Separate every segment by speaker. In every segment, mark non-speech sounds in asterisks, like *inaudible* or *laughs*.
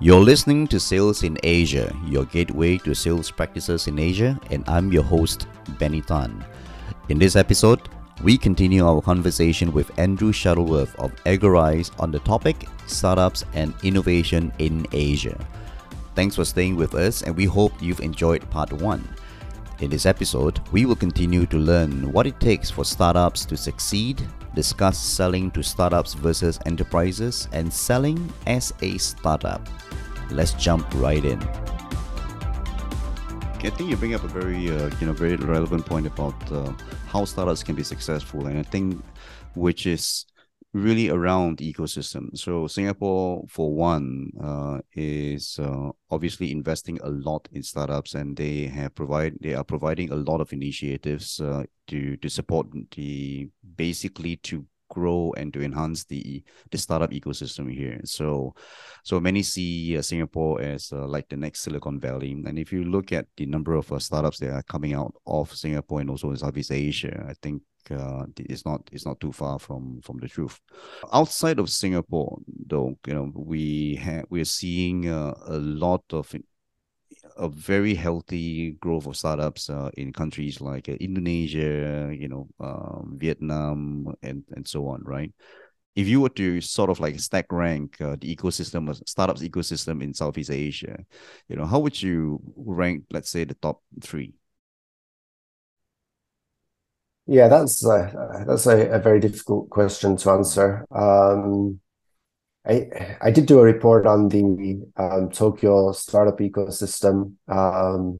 Speaker 1: You're listening to Sales in Asia, your gateway to sales practices in Asia, and I'm your host, Benny Tan. In this episode, we continue our conversation with Andrew Shuttleworth of Agorize on the topic startups and innovation in Asia. Thanks for staying with us, and we hope you've enjoyed part one. In this episode, we will continue to learn what it takes for startups to succeed, discuss selling to startups versus enterprises, and selling as a startup. Let's jump right in. I think you bring up a very, uh, you know, very relevant point about uh, how startups can be successful, and I think which is really around the ecosystem. So Singapore, for one, uh, is uh, obviously investing a lot in startups, and they have provide they are providing a lot of initiatives uh, to to support the basically to grow and to enhance the the startup ecosystem here. So, so many see uh, Singapore as uh, like the next Silicon Valley. And if you look at the number of uh, startups that are coming out of Singapore and also in Southeast Asia, I think uh, it's not it's not too far from from the truth. Outside of Singapore, though, you know, we have we're seeing uh, a lot of a very healthy growth of startups uh, in countries like uh, Indonesia, you know, um, Vietnam, and and so on, right? If you were to sort of like stack rank uh, the ecosystem, startups ecosystem in Southeast Asia, you know, how would you rank, let's say, the top three?
Speaker 2: Yeah, that's a, that's a, a very difficult question to answer. Um, I I did do a report on the um, Tokyo startup ecosystem um,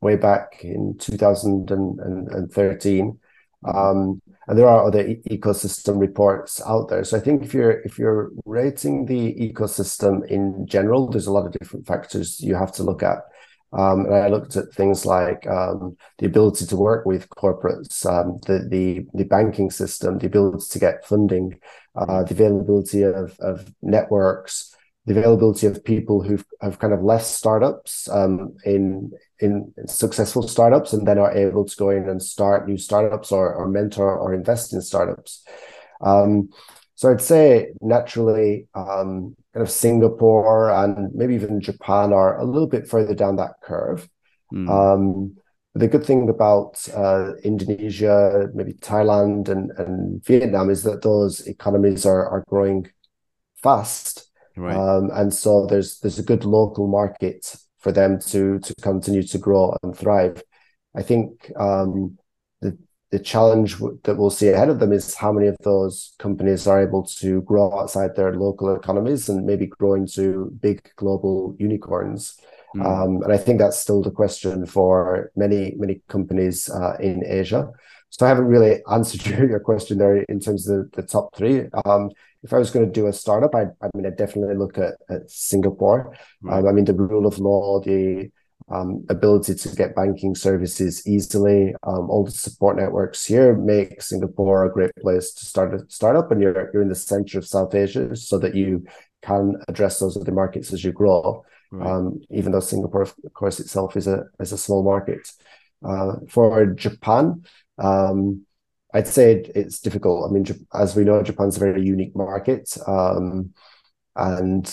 Speaker 2: way back in 2013, um, and there are other e- ecosystem reports out there. So I think if you're if you're rating the ecosystem in general, there's a lot of different factors you have to look at. Um, and I looked at things like um, the ability to work with corporates, um, the, the the banking system, the ability to get funding, uh, the availability of, of networks, the availability of people who have kind of left startups um, in in successful startups and then are able to go in and start new startups or, or mentor or invest in startups. Um, so I'd say naturally, um, kind of Singapore and maybe even Japan are a little bit further down that curve. Mm. Um, the good thing about uh, Indonesia, maybe Thailand and, and Vietnam is that those economies are, are growing fast. Right. Um, and so there's there's a good local market for them to to continue to grow and thrive. I think um, the challenge that we'll see ahead of them is how many of those companies are able to grow outside their local economies and maybe grow into big global unicorns. Mm. Um, and I think that's still the question for many, many companies uh, in Asia. So I haven't really answered *laughs* your, question there in terms of the, the top three. Um, if I was going to do a startup, I, I mean, I definitely look at, at Singapore. Right. Um, I mean, the rule of law, the um, ability to get banking services easily, um, all the support networks here make Singapore a great place to start a startup. And you're you're in the center of South Asia, so that you can address those other markets as you grow. Right. Um, even though Singapore, of course, itself is a is a small market. Uh, for Japan, um, I'd say it's difficult. I mean, as we know, Japan's a very unique market, um, and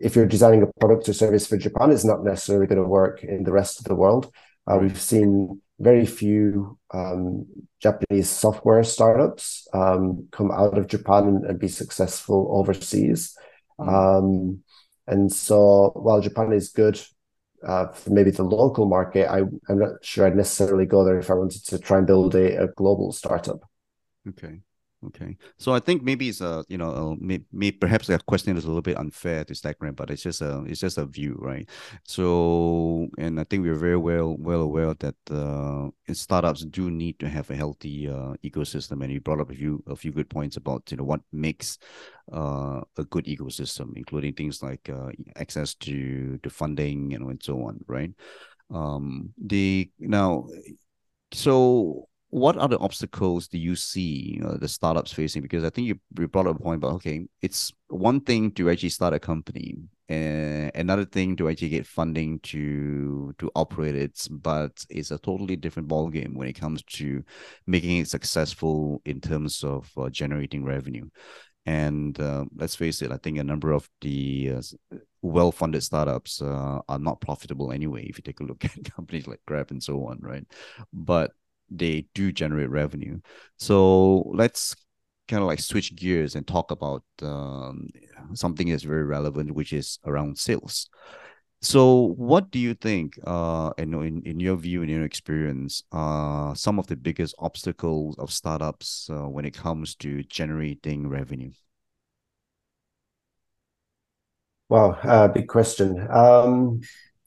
Speaker 2: if you're designing a product or service for Japan, it's not necessarily going to work in the rest of the world. Uh, we've seen very few um, Japanese software startups um, come out of Japan and, and be successful overseas. Mm. Um, and so while Japan is good uh, for maybe the local market, I, I'm not sure I'd necessarily go there if I wanted to try and build a, a global startup.
Speaker 1: Okay. Okay, so I think maybe it's a you know maybe may, perhaps the question is a little bit unfair to stack rank, but it's just a it's just a view, right? So and I think we're very well well aware that uh, startups do need to have a healthy uh, ecosystem, and you brought up a few a few good points about you know what makes uh, a good ecosystem, including things like uh, access to to funding know and so on, right? Um, the now so what other obstacles do you see uh, the startups facing? Because I think you, you brought up a point about okay, it's one thing to actually start a company, and another thing to actually get funding to to operate it, but it's a totally different ballgame when it comes to making it successful in terms of uh, generating revenue. And uh, let's face it, I think a number of the uh, well-funded startups uh, are not profitable anyway. If you take a look *laughs* at companies like Grab and so on, right? But they do generate revenue. So let's kind of like switch gears and talk about um, something that's very relevant, which is around sales. So, what do you think, uh, in, in, your view, in your experience, uh, some of the biggest obstacles of startups uh, when it comes to generating revenue?
Speaker 2: Wow, uh, big question. Um,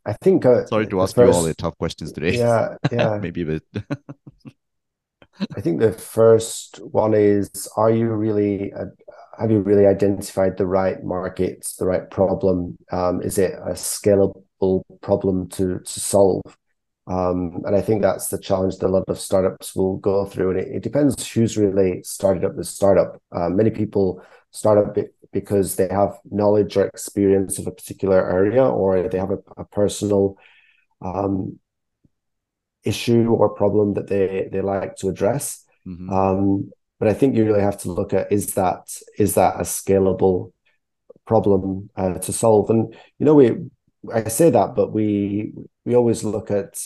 Speaker 2: I think. Uh,
Speaker 1: Sorry to ask first, you all the tough questions today.
Speaker 2: Yeah, yeah. *laughs*
Speaker 1: Maybe a bit. *laughs*
Speaker 2: I think the first one is: Are you really? Uh, have you really identified the right markets, the right problem? Um, is it a scalable problem to to solve? Um, and I think that's the challenge that a lot of startups will go through. And it, it depends who's really started up the startup. Uh, many people start up because they have knowledge or experience of a particular area, or they have a, a personal um, issue or problem that they they like to address. Mm-hmm. Um, but I think you really have to look at is that is that a scalable problem uh, to solve? And you know, we I say that, but we we always look at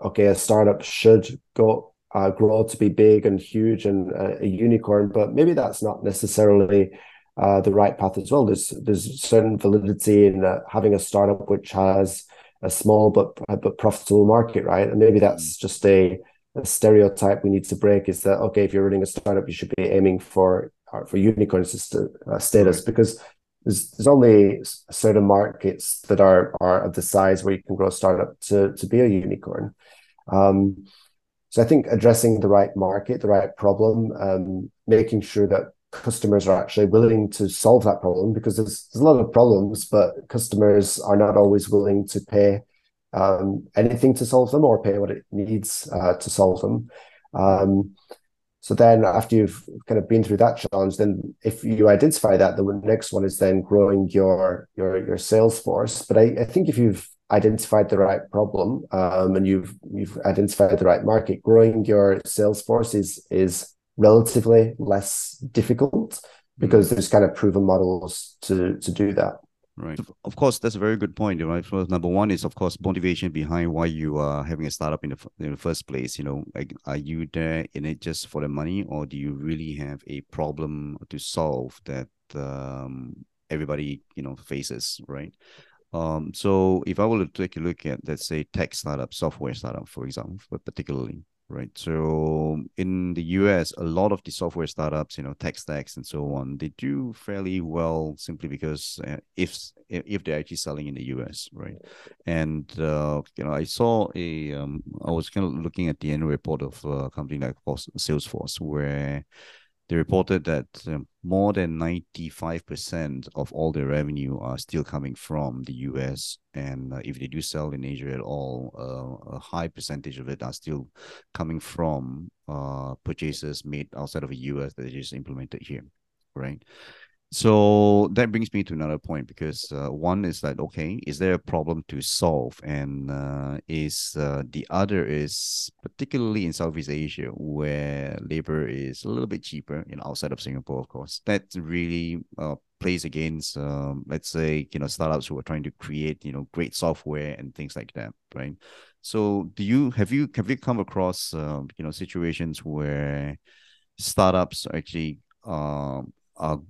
Speaker 2: okay, a startup should go uh, grow to be big and huge and uh, a unicorn, but maybe that's not necessarily uh, the right path as well. There's there's certain validity in uh, having a startup which has a small but but profitable market, right? And maybe that's mm. just a, a stereotype we need to break. Is that okay? If you're running a startup, you should be aiming for uh, for unicorn uh, status because there's there's only certain markets that are are of the size where you can grow a startup to to be a unicorn. Um, so I think addressing the right market, the right problem, um, making sure that customers are actually willing to solve that problem because there's, there's a lot of problems, but customers are not always willing to pay um, anything to solve them or pay what it needs uh, to solve them. Um, so then after you've kind of been through that challenge, then if you identify that, the next one is then growing your your your sales force. But I, I think if you've identified the right problem um, and you've you've identified the right market, growing your sales force is is relatively less difficult because mm-hmm. there's kind of proven models to to do that.
Speaker 1: Right. Of course, that's a very good point. Right. So number one is, of course, motivation behind why you are having a startup in the in the first place. You know, like, are you there in it just for the money, or do you really have a problem to solve that um, everybody you know faces? Right. Um, so if I were to take a look at, let's say, tech startup, software startup, for example, but particularly, right? So in the US, a lot of the software startups, you know, tech stacks and so on, they do fairly well simply because uh, if if they're actually selling in the US, right? And uh, you know, I saw a um, I was kind of looking at the annual report of a company like Salesforce, where they reported that um, more than 95% of all their revenue are still coming from the US. And uh, if they do sell in Asia at all, uh, a high percentage of it are still coming from uh, purchases made outside of the US that is implemented here, right? So that brings me to another point because uh, one is that okay, is there a problem to solve, and uh, is uh, the other is particularly in Southeast Asia where labor is a little bit cheaper, you know, outside of Singapore, of course. That really uh, plays against, um, let's say, you know, startups who are trying to create, you know, great software and things like that, right? So, do you have you have you come across, um, you know, situations where startups actually um, are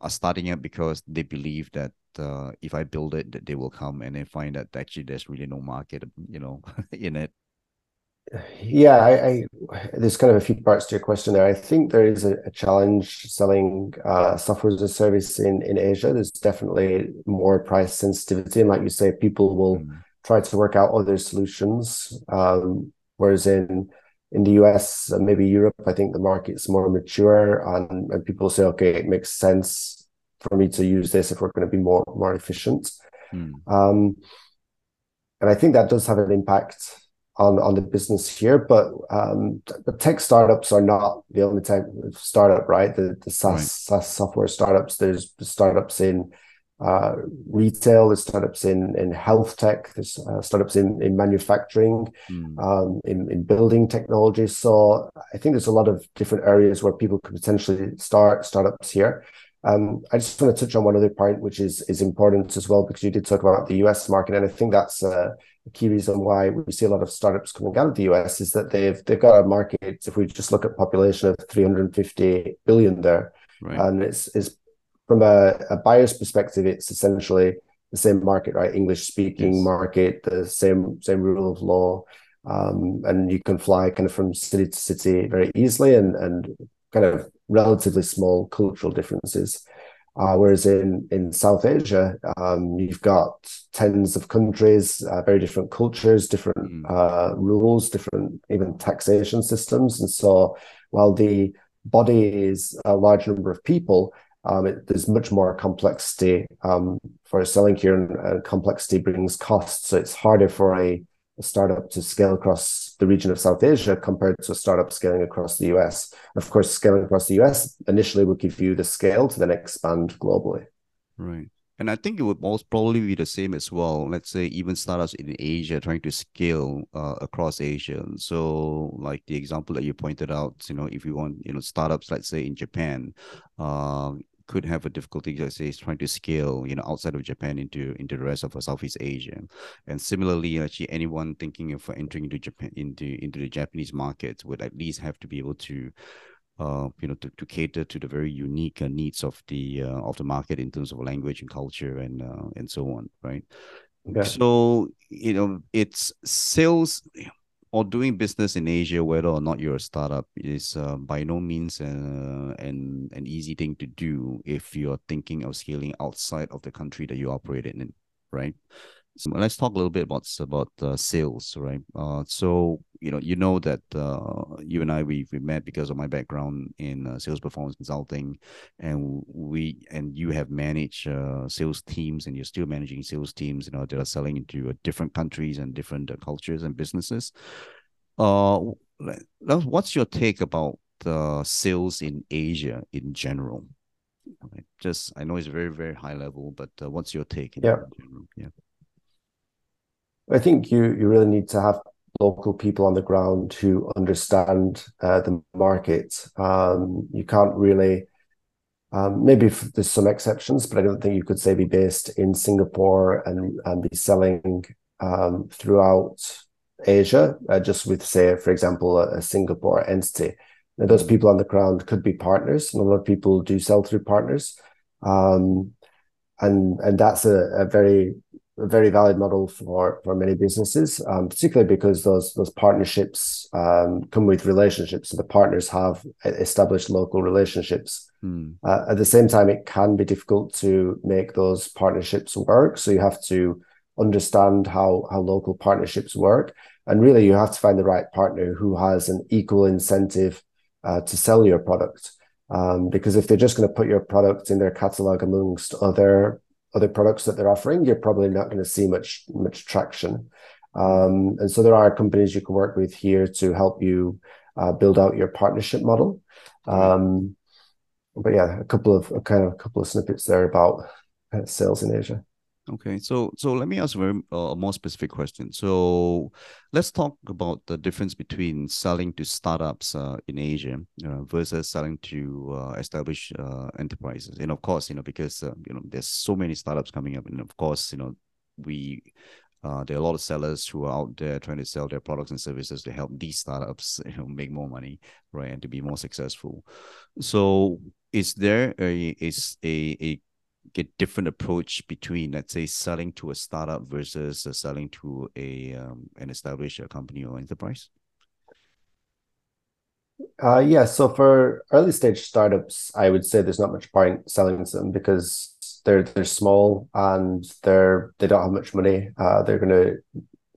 Speaker 1: are starting it because they believe that uh, if I build it, that they will come, and they find that actually there's really no market, you know, *laughs* in it.
Speaker 2: Yeah, I, I, there's kind of a few parts to your question there. I think there is a, a challenge selling uh, software as a service in in Asia. There's definitely more price sensitivity, and like you say, people will mm. try to work out other solutions. Um, whereas in in the US and maybe Europe, I think the market's more mature and, and people say, okay, it makes sense for me to use this if we're going to be more more efficient. Hmm. Um, and I think that does have an impact on on the business here. But um, the tech startups are not the only type of startup, right? The the SaaS right. SaaS software startups. There's startups in uh, retail, there's startups in in health tech, there's uh, startups in in manufacturing, mm. um, in in building technology. So I think there's a lot of different areas where people could potentially start startups here. Um, I just want to touch on one other point, which is is important as well, because you did talk about the US market, and I think that's a, a key reason why we see a lot of startups coming out of the US is that they've they've got a market. If we just look at population of 350 billion there, right. and it's is from a, a buyer's perspective, it's essentially the same market, right? English speaking yes. market, the same same rule of law, um, and you can fly kind of from city to city very easily, and and kind of relatively small cultural differences. Uh, whereas in, in South Asia, um, you've got tens of countries, uh, very different cultures, different mm. uh, rules, different even taxation systems. And so while the body is a large number of people, um, it, there's much more complexity um, for selling here, and, and complexity brings costs. So it's harder for a a startup to scale across the region of South Asia compared to a startup scaling across the US. Of course, scaling across the US initially would give you the scale to then expand globally.
Speaker 1: Right. And I think it would most probably be the same as well. Let's say even startups in Asia trying to scale uh, across Asia. So, like the example that you pointed out, you know, if you want, you know, startups, let's say in Japan, uh, could have a difficulty, let's say, trying to scale, you know, outside of Japan into into the rest of Southeast Asia. And similarly, actually, anyone thinking of entering into Japan into into the Japanese market would at least have to be able to uh, you know, to, to cater to the very unique uh, needs of the uh, of the market in terms of language and culture and uh, and so on, right? Okay. So you know, it's sales or doing business in Asia, whether or not you're a startup, is uh, by no means uh, an an easy thing to do if you're thinking of scaling outside of the country that you operate in, right? So let's talk a little bit about about uh, sales, right? Uh, so you know, you know that uh, you and I we we met because of my background in uh, sales performance consulting, and we and you have managed uh, sales teams, and you're still managing sales teams, you know, that are selling into uh, different countries and different uh, cultures and businesses. Uh, what's your take about the sales in Asia in general? Just I know it's very very high level, but uh, what's your take?
Speaker 2: yeah. Yeah. I think you you really need to have local people on the ground who understand uh, the market. Um, you can't really, um, maybe there's some exceptions, but I don't think you could say be based in Singapore and, and be selling um, throughout Asia, uh, just with, say, for example, a, a Singapore entity. Now, those people on the ground could be partners, and a lot of people do sell through partners. Um, and and that's a, a very a very valid model for for many businesses, um, particularly because those those partnerships um, come with relationships. So the partners have established local relationships. Hmm. Uh, at the same time, it can be difficult to make those partnerships work. So you have to understand how how local partnerships work, and really you have to find the right partner who has an equal incentive uh, to sell your product. Um, because if they're just going to put your product in their catalog amongst other other products that they're offering, you're probably not going to see much much traction. Um, and so there are companies you can work with here to help you uh, build out your partnership model. Um, but yeah, a couple of kind of a couple of snippets there about uh, sales in Asia.
Speaker 1: Okay, so so let me ask a very uh, more specific question. So let's talk about the difference between selling to startups uh, in Asia uh, versus selling to uh, established uh, enterprises. And of course, you know, because uh, you know there's so many startups coming up, and of course, you know, we there are a lot of sellers who are out there trying to sell their products and services to help these startups *laughs* you know make more money right and to be more successful so is there a is a, a get different approach between let's say selling to a startup versus uh, selling to a um, an established uh, company or enterprise?
Speaker 2: Uh, yeah. So for early stage startups i would say there's not much point selling to them because they're they're small and they're they don't have much money. Uh, they're gonna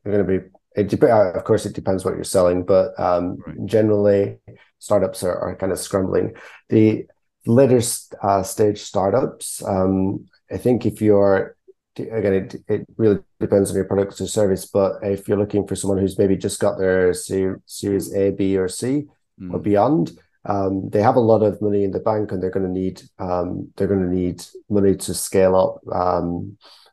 Speaker 2: they're gonna be it dep- uh, of course it depends what you're selling but um, right. generally startups are, are kind of scrambling. The later uh, stage startups, um, I think if you're again, it, it really depends on your product or service. But if you're looking for someone who's maybe just got their Series A, B, or C, mm. or beyond, um, they have a lot of money in the bank and they're going to need um, they're going to need money to scale up.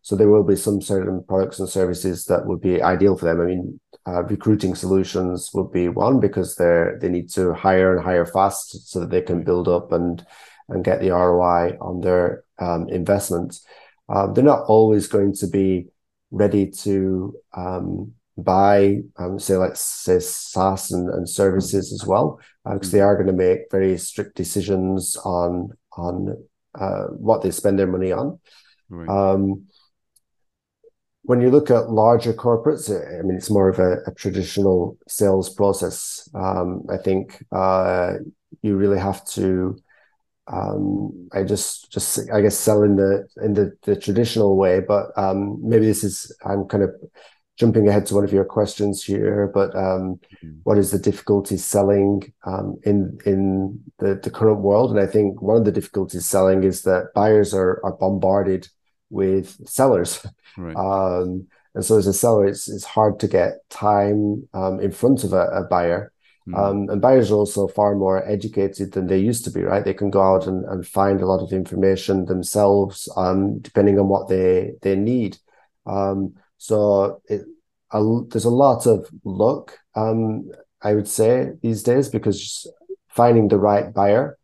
Speaker 2: So there will be some certain products and services that would be ideal for them. I mean, uh, recruiting solutions would be one because they're they need to hire and hire fast so that they can build up and and get the ROI on their um, investments. Uh, they're not always going to be ready to um, buy, um, say, let's say SaaS and, and services as well, because uh, they are going to make very strict decisions on on uh, what they spend their money on. Right. Um, when you look at larger corporates, I mean, it's more of a, a traditional sales process. Um, I think uh, you really have to um, I just just I guess sell in the in the, the traditional way, but um, maybe this is I'm kind of jumping ahead to one of your questions here. But um, mm-hmm. what is the difficulty selling um, in in the the current world? And I think one of the difficulties selling is that buyers are are bombarded with sellers, right. Um, and so as a seller, it's it's hard to get time um, in front of a, a buyer. Mm. Um, and buyers are also far more educated than they used to be, right? They can go out and, and find a lot of information themselves, um, depending on what they they need. Um, so it, a, there's a lot of luck, um, I would say, these days because finding the right buyer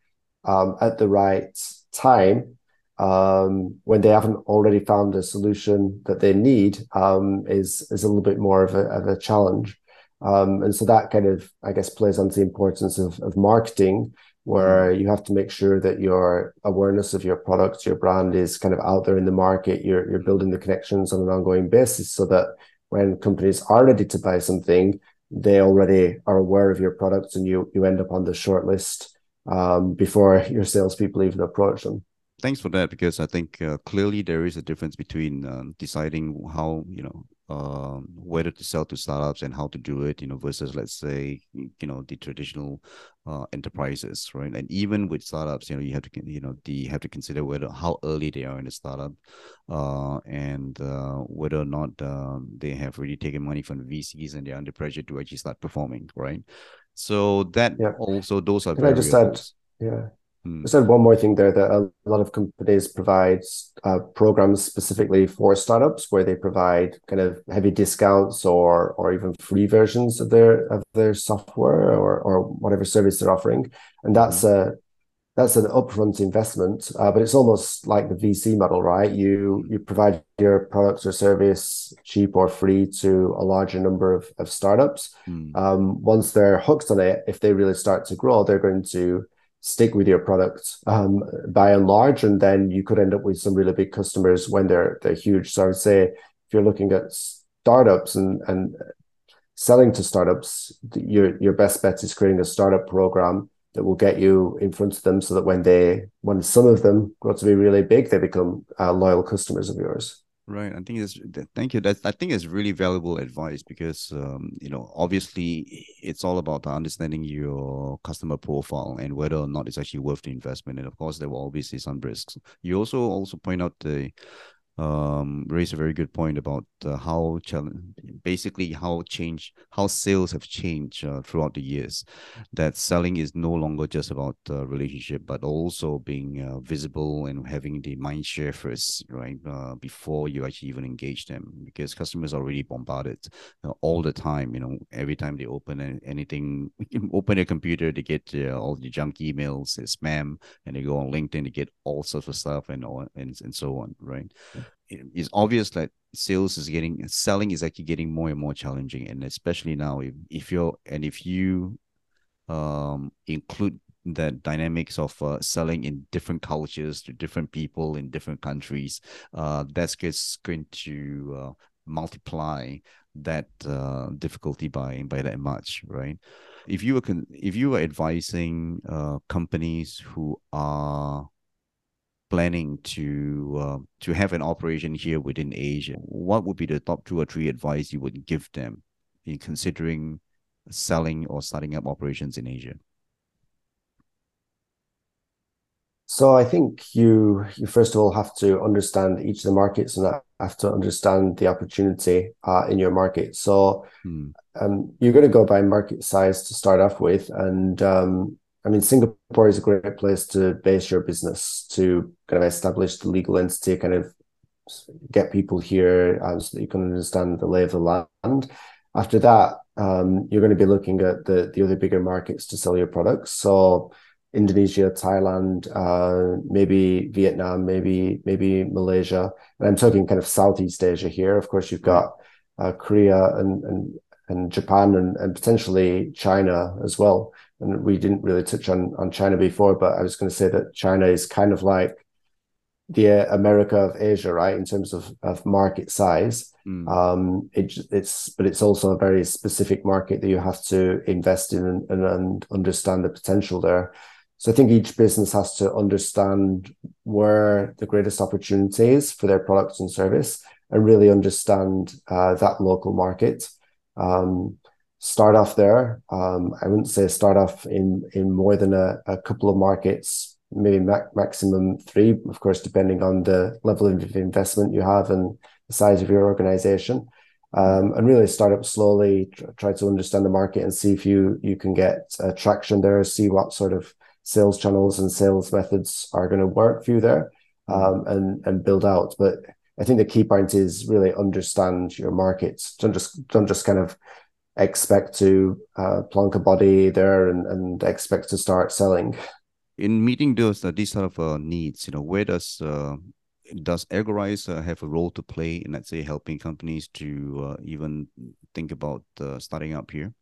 Speaker 2: um, at the right time um, when they haven't already found a solution that they need um, is is a little bit more of a, of a challenge. Um, and so that kind of, I guess, plays onto the importance of, of marketing, where mm-hmm. you have to make sure that your awareness of your product, your brand is kind of out there in the market. You're, you're building the connections on an ongoing basis so that when companies are ready to buy something, they already are aware of your products and you, you end up on the short list um, before your salespeople even approach them
Speaker 1: thanks for that because I think uh, clearly there is a difference between uh, deciding how you know um, whether to sell to startups and how to do it, you know, versus let's say, you know, the traditional uh, enterprises, right? And even with startups, you know, you have to, you know, the you have to consider whether how early they are in the startup, uh, and uh, whether or not um, they have really taken money from VCs and they're under pressure to actually start performing, right? So that yeah. also those are.
Speaker 2: Can I just add? Yeah. Hmm. I said one more thing there that a lot of companies provide uh, programs specifically for startups where they provide kind of heavy discounts or or even free versions of their of their software or or whatever service they're offering, and that's mm-hmm. a that's an upfront investment, uh, but it's almost like the VC model, right? You you provide your products or service cheap or free to a larger number of, of startups. Mm. Um, once they're hooked on it, if they really start to grow, they're going to stick with your product um, by and large, and then you could end up with some really big customers when they're they're huge. So I would say if you're looking at startups and and selling to startups, your your best bet is creating a startup program that will get you in front of them, so that when they when some of them grow to be really big, they become uh, loyal customers of yours.
Speaker 1: Right. I think it's thank you. That's I think it's really valuable advice because um, you know, obviously it's all about understanding your customer profile and whether or not it's actually worth the investment. And of course there will be some risks. You also also point out the um, raised a very good point about uh, how challenge, basically how change, how sales have changed uh, throughout the years. That selling is no longer just about uh, relationship, but also being uh, visible and having the mind share first, right? Uh, before you actually even engage them, because customers are already bombarded uh, all the time. You know, every time they open anything, *laughs* open a computer, they get all the junk emails, spam, and they go on LinkedIn, they get all sorts of stuff and all, and, and so on, right? It's obvious that sales is getting selling is actually getting more and more challenging. And especially now if, if you're and if you um include the dynamics of uh, selling in different cultures to different people in different countries uh that's just going to uh, multiply that uh, difficulty by by that much right? If you were con- if you were advising uh, companies who are planning to uh, to have an operation here within Asia, what would be the top two or three advice you would give them in considering selling or starting up operations in Asia?
Speaker 2: So I think you you first of all have to understand each of the markets and have to understand the opportunity uh, in your market. So hmm. um, you're going to go by market size to start off with, and um, I mean, Singapore is a great place to base your business to kind of establish the legal entity, kind of get people here um, so that you can understand the lay of the land. After that, um, you're going to be looking at the the other bigger markets to sell your products. So Indonesia, Thailand, uh, maybe Vietnam, maybe maybe Malaysia, and I'm talking kind of Southeast Asia here. Of course, you've got uh, Korea and and and Japan and, and potentially China as well. And we didn't really touch on on China before, but I was going to say that China is kind of like the uh, America of Asia, right, in terms of, of market size. Mm. Um, it, it's but it's also a very specific market that you have to invest in and, and, and, understand the potential there. So I think each business has to understand where the greatest opportunity is for their products and service, and really understand uh, that local market. Um, start off there. Um, I wouldn't say start off in in more than a, a couple of markets maybe ma- maximum three, of course, depending on the level of investment you have and the size of your organization. Um, and really start up slowly, tr- try to understand the market and see if you you can get uh, traction there, see what sort of sales channels and sales methods are going to work for you there, um, and and build out. But I think the key point is really understand your markets. Don't just don't just kind of expect to uh, plonk a body there and, and expect to start selling
Speaker 1: in meeting those uh, these sort of uh, needs, you know, where does uh, does Agorize uh, have a role to play in, let's say, helping companies to uh, even think about uh, starting up here?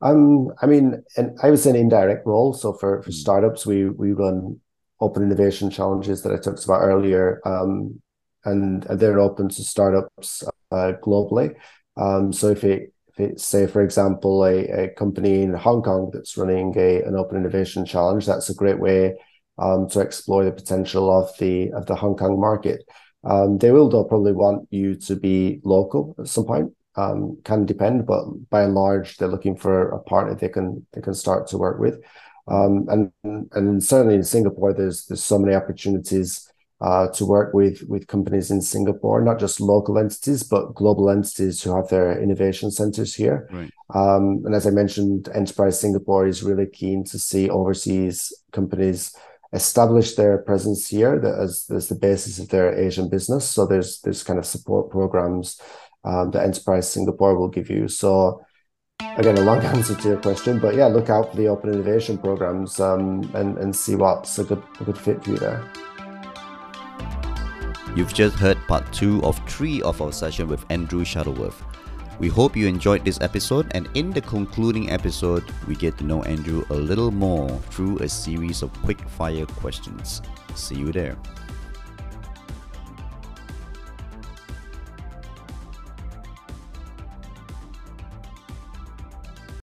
Speaker 2: Um, I mean, and I was an indirect role. So for for mm. startups, we we run open innovation challenges that I talked about earlier, um, and, they're open to startups uh, globally. Um, so if it say, for example, a, a company in Hong Kong that's running a, an open innovation challenge, that's a great way um, to explore the potential of the of the Hong Kong market. Um, they will though probably want you to be local at some point. Um, can depend, but by and large, they're looking for a partner they can they can start to work with. Um, and and certainly in Singapore, there's there's so many opportunities uh, to work with with companies in Singapore, not just local entities, but global entities who have their innovation centers here. Right. Um, and as I mentioned, Enterprise Singapore is really keen to see overseas companies establish their presence here as, as the basis of their Asian business. So there's there's kind of support programs um, that Enterprise Singapore will give you. So again, a long *laughs* answer to your question, but yeah, look out for the open innovation programs um, and and see what's a good a good fit for you there.
Speaker 1: You've just heard part 2 of 3 of our session with Andrew Shuttleworth. We hope you enjoyed this episode, and in the concluding episode, we get to know Andrew a little more through a series of quick fire questions. See you there.